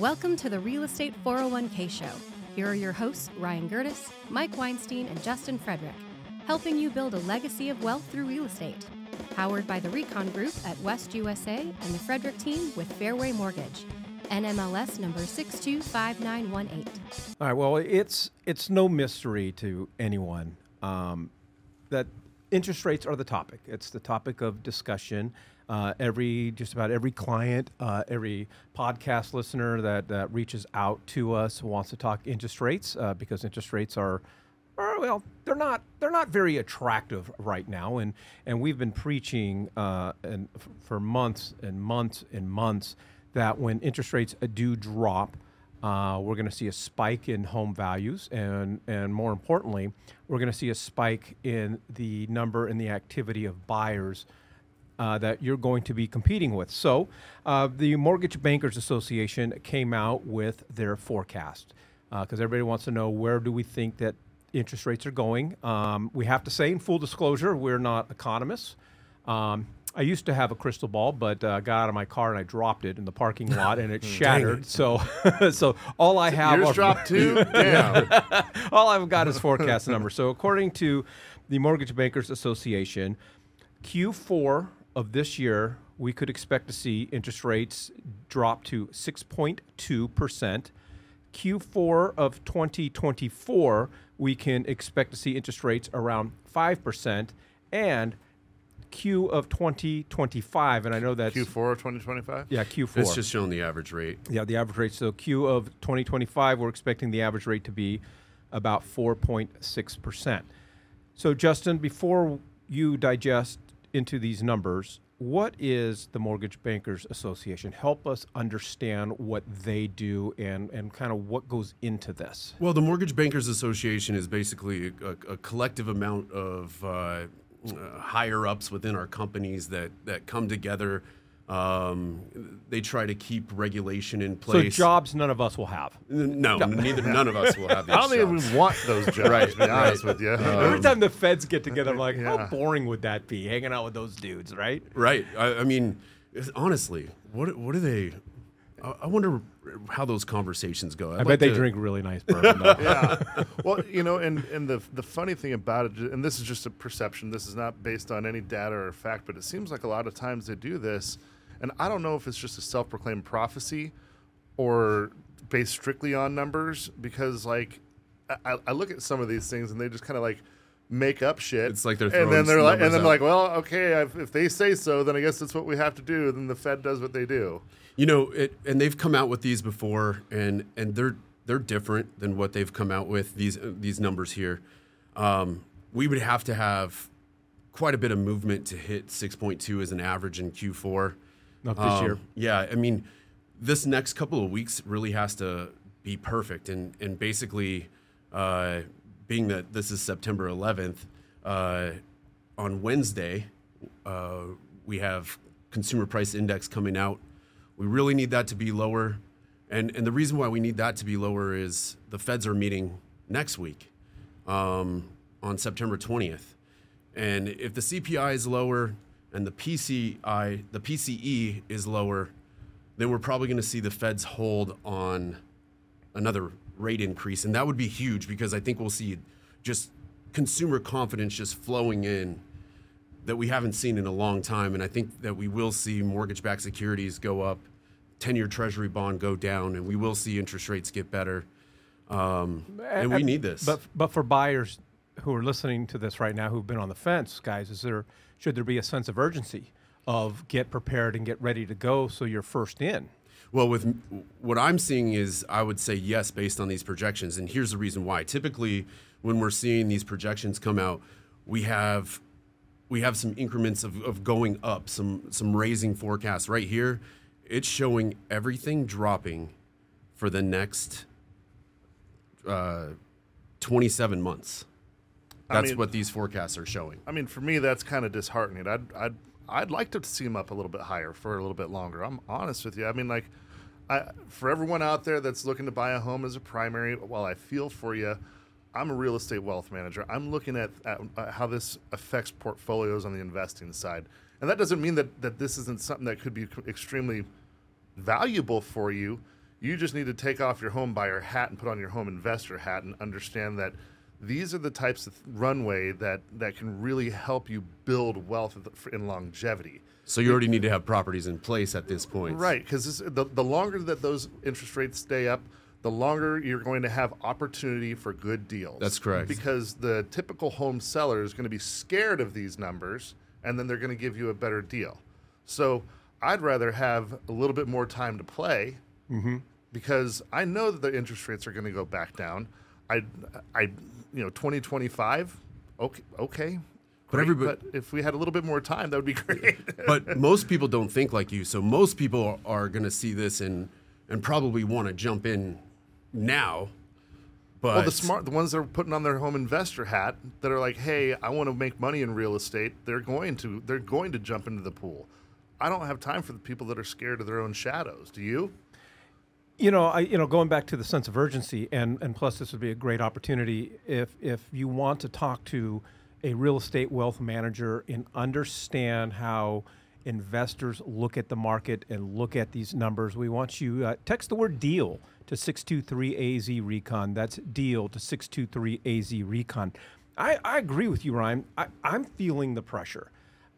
Welcome to the Real Estate 401k Show. Here are your hosts, Ryan Gerdes, Mike Weinstein, and Justin Frederick, helping you build a legacy of wealth through real estate. Powered by the Recon Group at West USA and the Frederick team with Fairway Mortgage. NMLS number 625918. All right. Well, it's it's no mystery to anyone um, that interest rates are the topic. It's the topic of discussion. Uh, every just about every client, uh, every podcast listener that, that reaches out to us wants to talk interest rates uh, because interest rates are, are, well, they're not they're not very attractive right now, and and we've been preaching uh, and f- for months and months and months that when interest rates do drop, uh, we're going to see a spike in home values, and and more importantly, we're going to see a spike in the number and the activity of buyers uh, that you're going to be competing with. So, uh, the Mortgage Bankers Association came out with their forecast because everybody wants to know where do we think that interest rates are going. Um, we have to say, in full disclosure, we're not economists. Um, I used to have a crystal ball, but uh, got out of my car and I dropped it in the parking lot, and it shattered. So, so all I have Yours are dropped too. Damn. all I've got is forecast numbers. So, according to the Mortgage Bankers Association, Q4 of this year, we could expect to see interest rates drop to 6.2%. Q4 of 2024, we can expect to see interest rates around 5%. And Q of 2025, and I know that's Q4 of 2025. yeah, Q4. It's just showing the average rate. Yeah, the average rate. So Q of 2025, we're expecting the average rate to be about 4.6%. So, Justin, before you digest into these numbers, what is the Mortgage Bankers Association? Help us understand what they do and, and kind of what goes into this. Well, the Mortgage Bankers Association is basically a, a collective amount of uh, uh, higher ups within our companies that, that come together. Um, they try to keep regulation in place. So, place. jobs none of us will have. N- No, neither none of us will have these I don't think jobs. we want those jobs. Right, to be honest right. with you. Every time the feds get together, I'm like, Yeah. how boring would that be, hanging out with those dudes, right? Right. I, I mean, honestly, what what do they? I, I wonder how those conversations go. I'd I like bet they to- drink really nice bourbon. though. yeah. Well, you know, and and the the funny thing about it, and this is just a perception. This is not based on any data or fact, but it seems like a lot of times they do this, and I don't know if it's just a self-proclaimed prophecy, or based strictly on numbers. Because like, I, I look at some of these things, and they just kind of like make up shit. It's like they're and then they're like, and then out. like, well, okay, if if they say so, then I guess that's what we have to do. Then the Fed does what they do. You know, it, and they've come out with these before, and and they're they're different than what they've come out with these these numbers here. Um, we would have to have quite a bit of movement to hit 6.2 as an average in Q4. Not this Um, year. Yeah, I mean, this next couple of weeks really has to be perfect, and and basically, uh, being that this is September 11th, uh, on Wednesday, uh, we have consumer price index coming out. We really need that to be lower, and and the reason why we need that to be lower is the Feds are meeting next week, um, on September 20th. And if the CPI is lower and the PCI, the PCE is lower, then we're probably going to see the Feds hold on another rate increase, and that would be huge because I think we'll see just consumer confidence just flowing in that we haven't seen in a long time, and I think that we will see mortgage-backed securities go up, ten-year Treasury bond go down, and we will see interest rates get better. Um, and we need this. But but for buyers who are listening to this right now who've been on the fence, guys, is there should there be a sense of urgency of get prepared and get ready to go so you're first in? Well, with what I'm seeing is, I would say yes based on these projections, and here's the reason why. Typically, when we're seeing these projections come out, we have we have some increments of, of going up, some some raising forecasts. Right here, it's showing everything dropping for the next uh, 27 months. I That's mean- what these forecasts are showing. I mean, for me, that's kind of disheartening. I'd, I'd, I'd like to see him up a little bit higher for a little bit longer. I'm honest with you. I mean, like, I, for everyone out there that's looking to buy a home as a primary, while I feel for you, I'm a real estate wealth manager. I'm looking at, at uh, how this affects portfolios on the investing side. And that doesn't mean that, that this isn't something that could be extremely valuable for you. You just need to take off your home buyer hat and put on your home investor hat and understand that these are the types of runway that, that can really help you build wealth in longevity. So you already need to have properties in place at this point. Right, because the, the longer that those interest rates stay up, the longer you're going to have opportunity for good deals. That's correct. Because the typical home seller is going to be scared of these numbers and then they're going to give you a better deal. So I'd rather have a little bit more time to play mm-hmm. because I know that the interest rates are going to go back down. I, I, you know, 2025, okay, okay. But, everybody, but if we had a little bit more time, that would be great. but most people don't think like you, so most people are going to see this and and probably want to jump in now. But well, the smart, the ones that are putting on their home investor hat, that are like, "Hey, I want to make money in real estate." They're going to, they're going to jump into the pool. I don't have time for the people that are scared of their own shadows. Do you? You know, I you know going back to the sense of urgency, and and plus this would be a great opportunity if if you want to talk to a real estate wealth manager and understand how investors look at the market and look at these numbers. We want you uh, text the word deal to 623AZ Recon. That's deal to 623AZ Recon. I, I agree with you, Ryan. I, am feeling the pressure.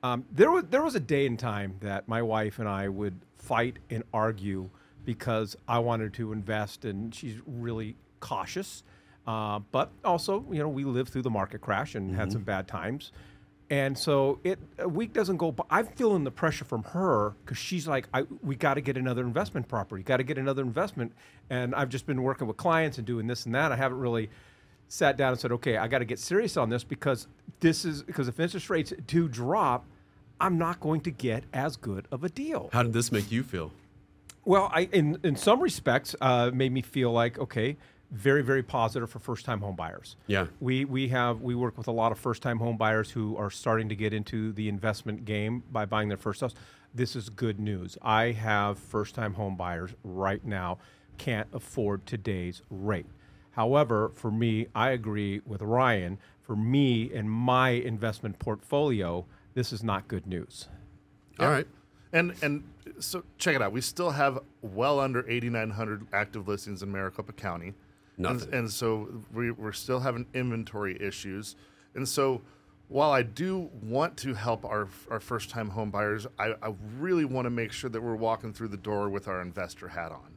Um, there was there was a day and time that my wife and I would fight and argue because I wanted to invest, and she's really cautious. Uh, but also, you know, we lived through the market crash and mm-hmm. had some bad times. And so it a week doesn't go, but I'm feeling the pressure from her because she's like, I, we got to get another investment property, got to get another investment. And I've just been working with clients and doing this and that. I haven't really sat down and said, okay, I got to get serious on this because this is because if interest rates do drop, I'm not going to get as good of a deal. How did this make you feel? Well, I in in some respects uh, made me feel like okay, very very positive for first time home buyers. Yeah. We we have we work with a lot of first time home buyers who are starting to get into the investment game by buying their first house. This is good news. I have first time home buyers right now can't afford today's rate. However, for me, I agree with Ryan. For me and my investment portfolio, this is not good news. All right. And and so check it out. We still have well under 8,900 active listings in Maricopa County. Nothing. And, and so we, we're still having inventory issues. And so while I do want to help our, our first time home buyers, I, I really want to make sure that we're walking through the door with our investor hat on.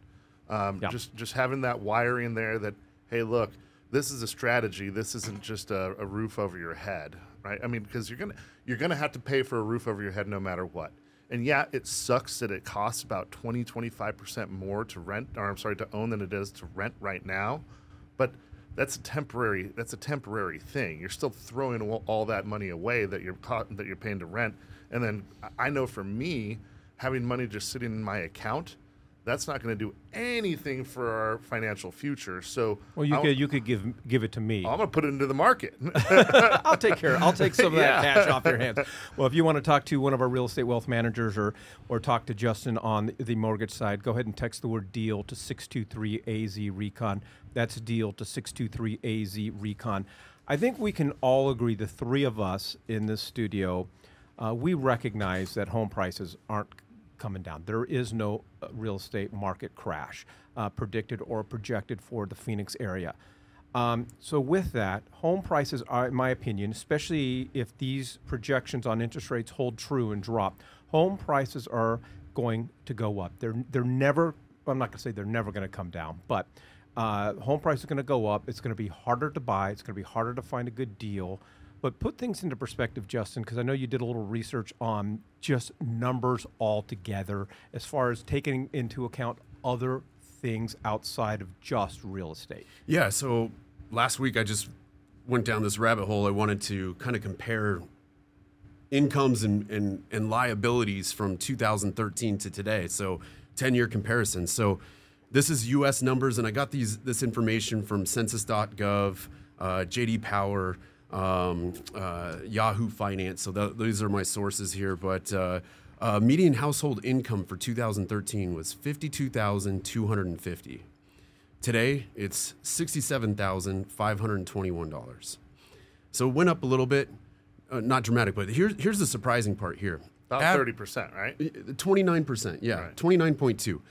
Um, yeah. Just just having that wiring there that, hey, look, this is a strategy. This isn't just a, a roof over your head, right? I mean, because you're gonna you're gonna have to pay for a roof over your head no matter what. And yeah, it sucks that it costs about 20, 25% more to rent, or I'm sorry, to own than it is to rent right now. But that's a temporary that's a temporary thing. You're still throwing all that money away that you're that you're paying to rent. And then I know for me, having money just sitting in my account that's not going to do anything for our financial future. So, well, you could you could give give it to me. I'm going to put it into the market. I'll take care. I'll take some of that yeah. cash off your hands. Well, if you want to talk to one of our real estate wealth managers or or talk to Justin on the mortgage side, go ahead and text the word deal to 623 AZ Recon. That's deal to 623 AZ Recon. I think we can all agree, the three of us in this studio, uh, we recognize that home prices aren't coming down. There is no uh, real estate market crash uh, predicted or projected for the Phoenix area. Um, so, with that, home prices are, in my opinion, especially if these projections on interest rates hold true and drop, home prices are going to go up. They're they're never. I'm not going to say they're never going to come down, but uh, home prices are going to go up. It's going to be harder to buy. It's going to be harder to find a good deal. But put things into perspective, Justin, because I know you did a little research on just numbers altogether as far as taking into account other things outside of just real estate. Yeah. So last week I just went down this rabbit hole. I wanted to kind of compare incomes and, and, and liabilities from 2013 to today. So 10 year comparison. So this is US numbers, and I got these this information from census.gov, uh, JD Power um, uh, Yahoo Finance. So th- these are my sources here. But uh, uh, median household income for 2013 was 52,250. Today it's $67,521. So it went up a little bit. Uh, not dramatic, but here's here's the surprising part here. About thirty percent, right? Twenty nine percent, yeah, twenty nine point two.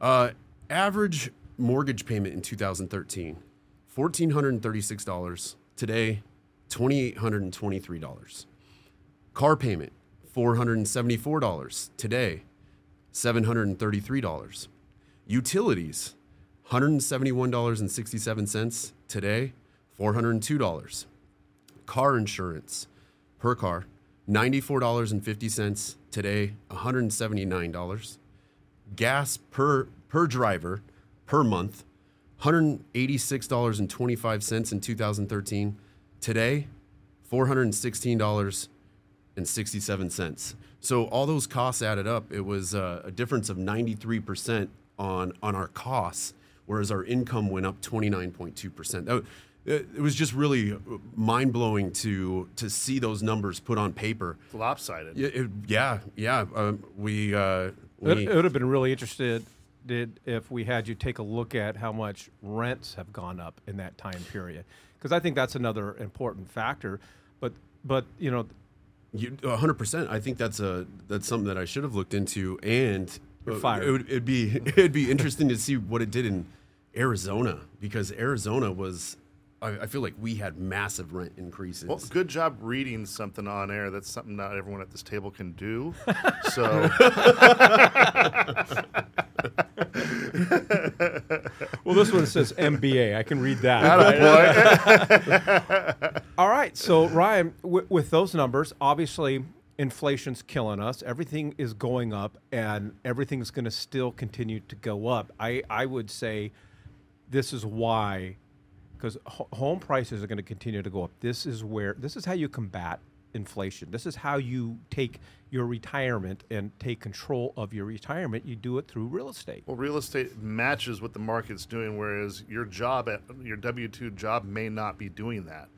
Uh, average mortgage payment in 2013, $1,436. Today, $2,823. Car payment, $474. Today, $733. Utilities, $171.67. Today, $402. Car insurance per car, $94.50. Today, $179. Gas per per driver per month, $186.25 in 2013. Today, $416.67. So all those costs added up, it was uh, a difference of 93% on on our costs, whereas our income went up 29.2%. That, it it was just really mind blowing to to see those numbers put on paper. It's lopsided. Yeah, it, yeah, yeah. Um, we uh, It, it would have been really interested did if we had you take a look at how much rents have gone up in that time period, because I think that's another important factor. But but you know, You, 100%. I think that's a that's something that I should have looked into, and You're uh, fired. It would it'd be it'd be interesting to see what it did in Arizona because Arizona was. I, I feel like we had massive rent increases. Well, good job reading something on air. That's something not everyone at this table can do. So well, this one says MBA. I can read that. All right. So, Ryan, w- with those numbers, obviously inflation's killing us. Everything is going up, and everything's going to still continue to go up. I, I would say this is why, because ho- home prices are going to continue to go up. This is where, this is how you combat inflation. This is how you take your retirement and take control of your retirement. You do it through real estate. Well, real estate matches what the market's doing, whereas your job at your W two job may not be doing that.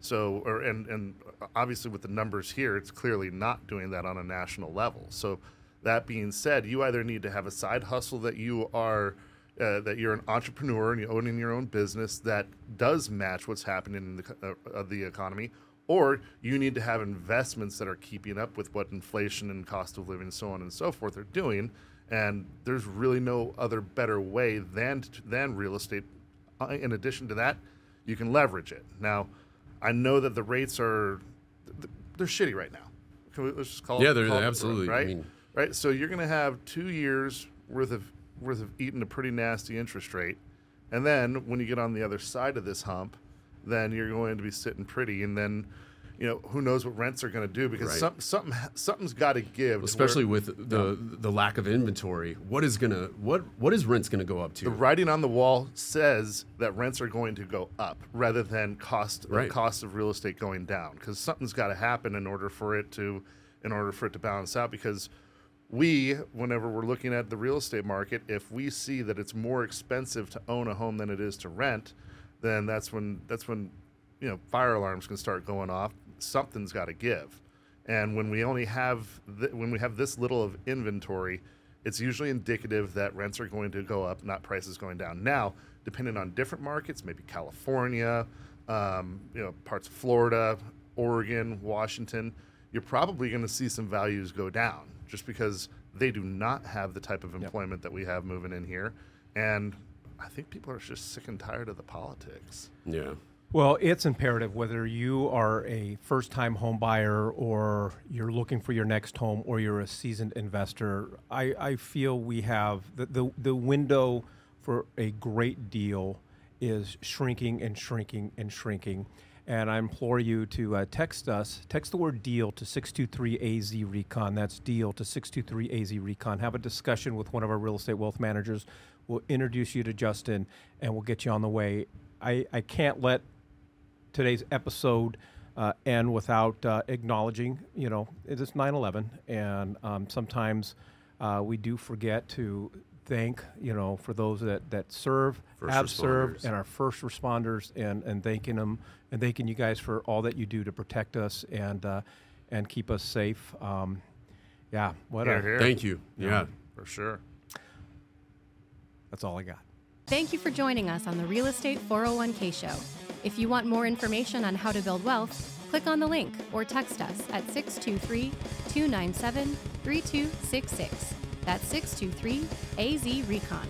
So, or and and obviously with the numbers here, it's clearly not doing that on a national level. So, that being said, you either need to have a side hustle that you are. Uh, that you're an entrepreneur and you're owning your own business that does match what's happening in the, uh, of the economy, or you need to have investments that are keeping up with what inflation and cost of living, so on and so forth, are doing. And there's really no other better way than than real estate. Uh, In addition to that, you can leverage it. Now, I know that the rates are they're shitty right now. Can we, let's just call Yeah, it. they're call it absolutely- I right. mean- right. So you're going to have two years worth of worth of eating a pretty nasty interest rate, and then when you get on the other side of this hump, then you're going to be sitting pretty, and then. You know who knows what rents are going to do because Right. some, something something's got to give. to especially where- with the the lack of inventory. What is gonna what what is rents gonna go up to? the writing on the wall says that rents are going to go up rather than cost Right. cost of real estate going down because something's got to happen in order for it to in order for it to balance out because we whenever we're looking at the real estate market if we see that it's more expensive to own a home than it is to rent then that's when that's when you know fire alarms can start going off. Something's got to give. And when we only have th- when we have this little of inventory, it's usually indicative that rents are going to go up, not prices going down. Now, depending on different markets, maybe California, um, you know, parts of Florida, Oregon, Washington, you're probably going to see some values go down just because they do not have the type of employment that we have moving in here, and I think people are just sick and tired of the politics. yeah. Well, it's imperative whether you are a first time home buyer or you're looking for your next home or you're a seasoned investor. I, I feel we have the, the, the window for a great deal is shrinking and shrinking and shrinking. And I implore you to uh, text us, text the word deal to 623AZ Recon. That's deal to 623AZ Recon. Have a discussion with one of our real estate wealth managers. We'll introduce you to Justin and we'll get you on the way. I, I can't let today's episode uh, end without uh, acknowledging, you know, it is 9 11. And um, sometimes uh, we do forget to thank, you know, for those that, that serve, First have served, responders. and our first responders, and, and thanking them and thanking you guys for all that you do to protect us and, uh, and keep us safe. Um, yeah, what Here, a, here. Thank you. Yeah. for sure. That's all I got. Thank you for joining us on the Real Estate 401k Show. If you want more information on how to build wealth, click on the link or text us at 623 297 3266. That's 623 AZ Recon.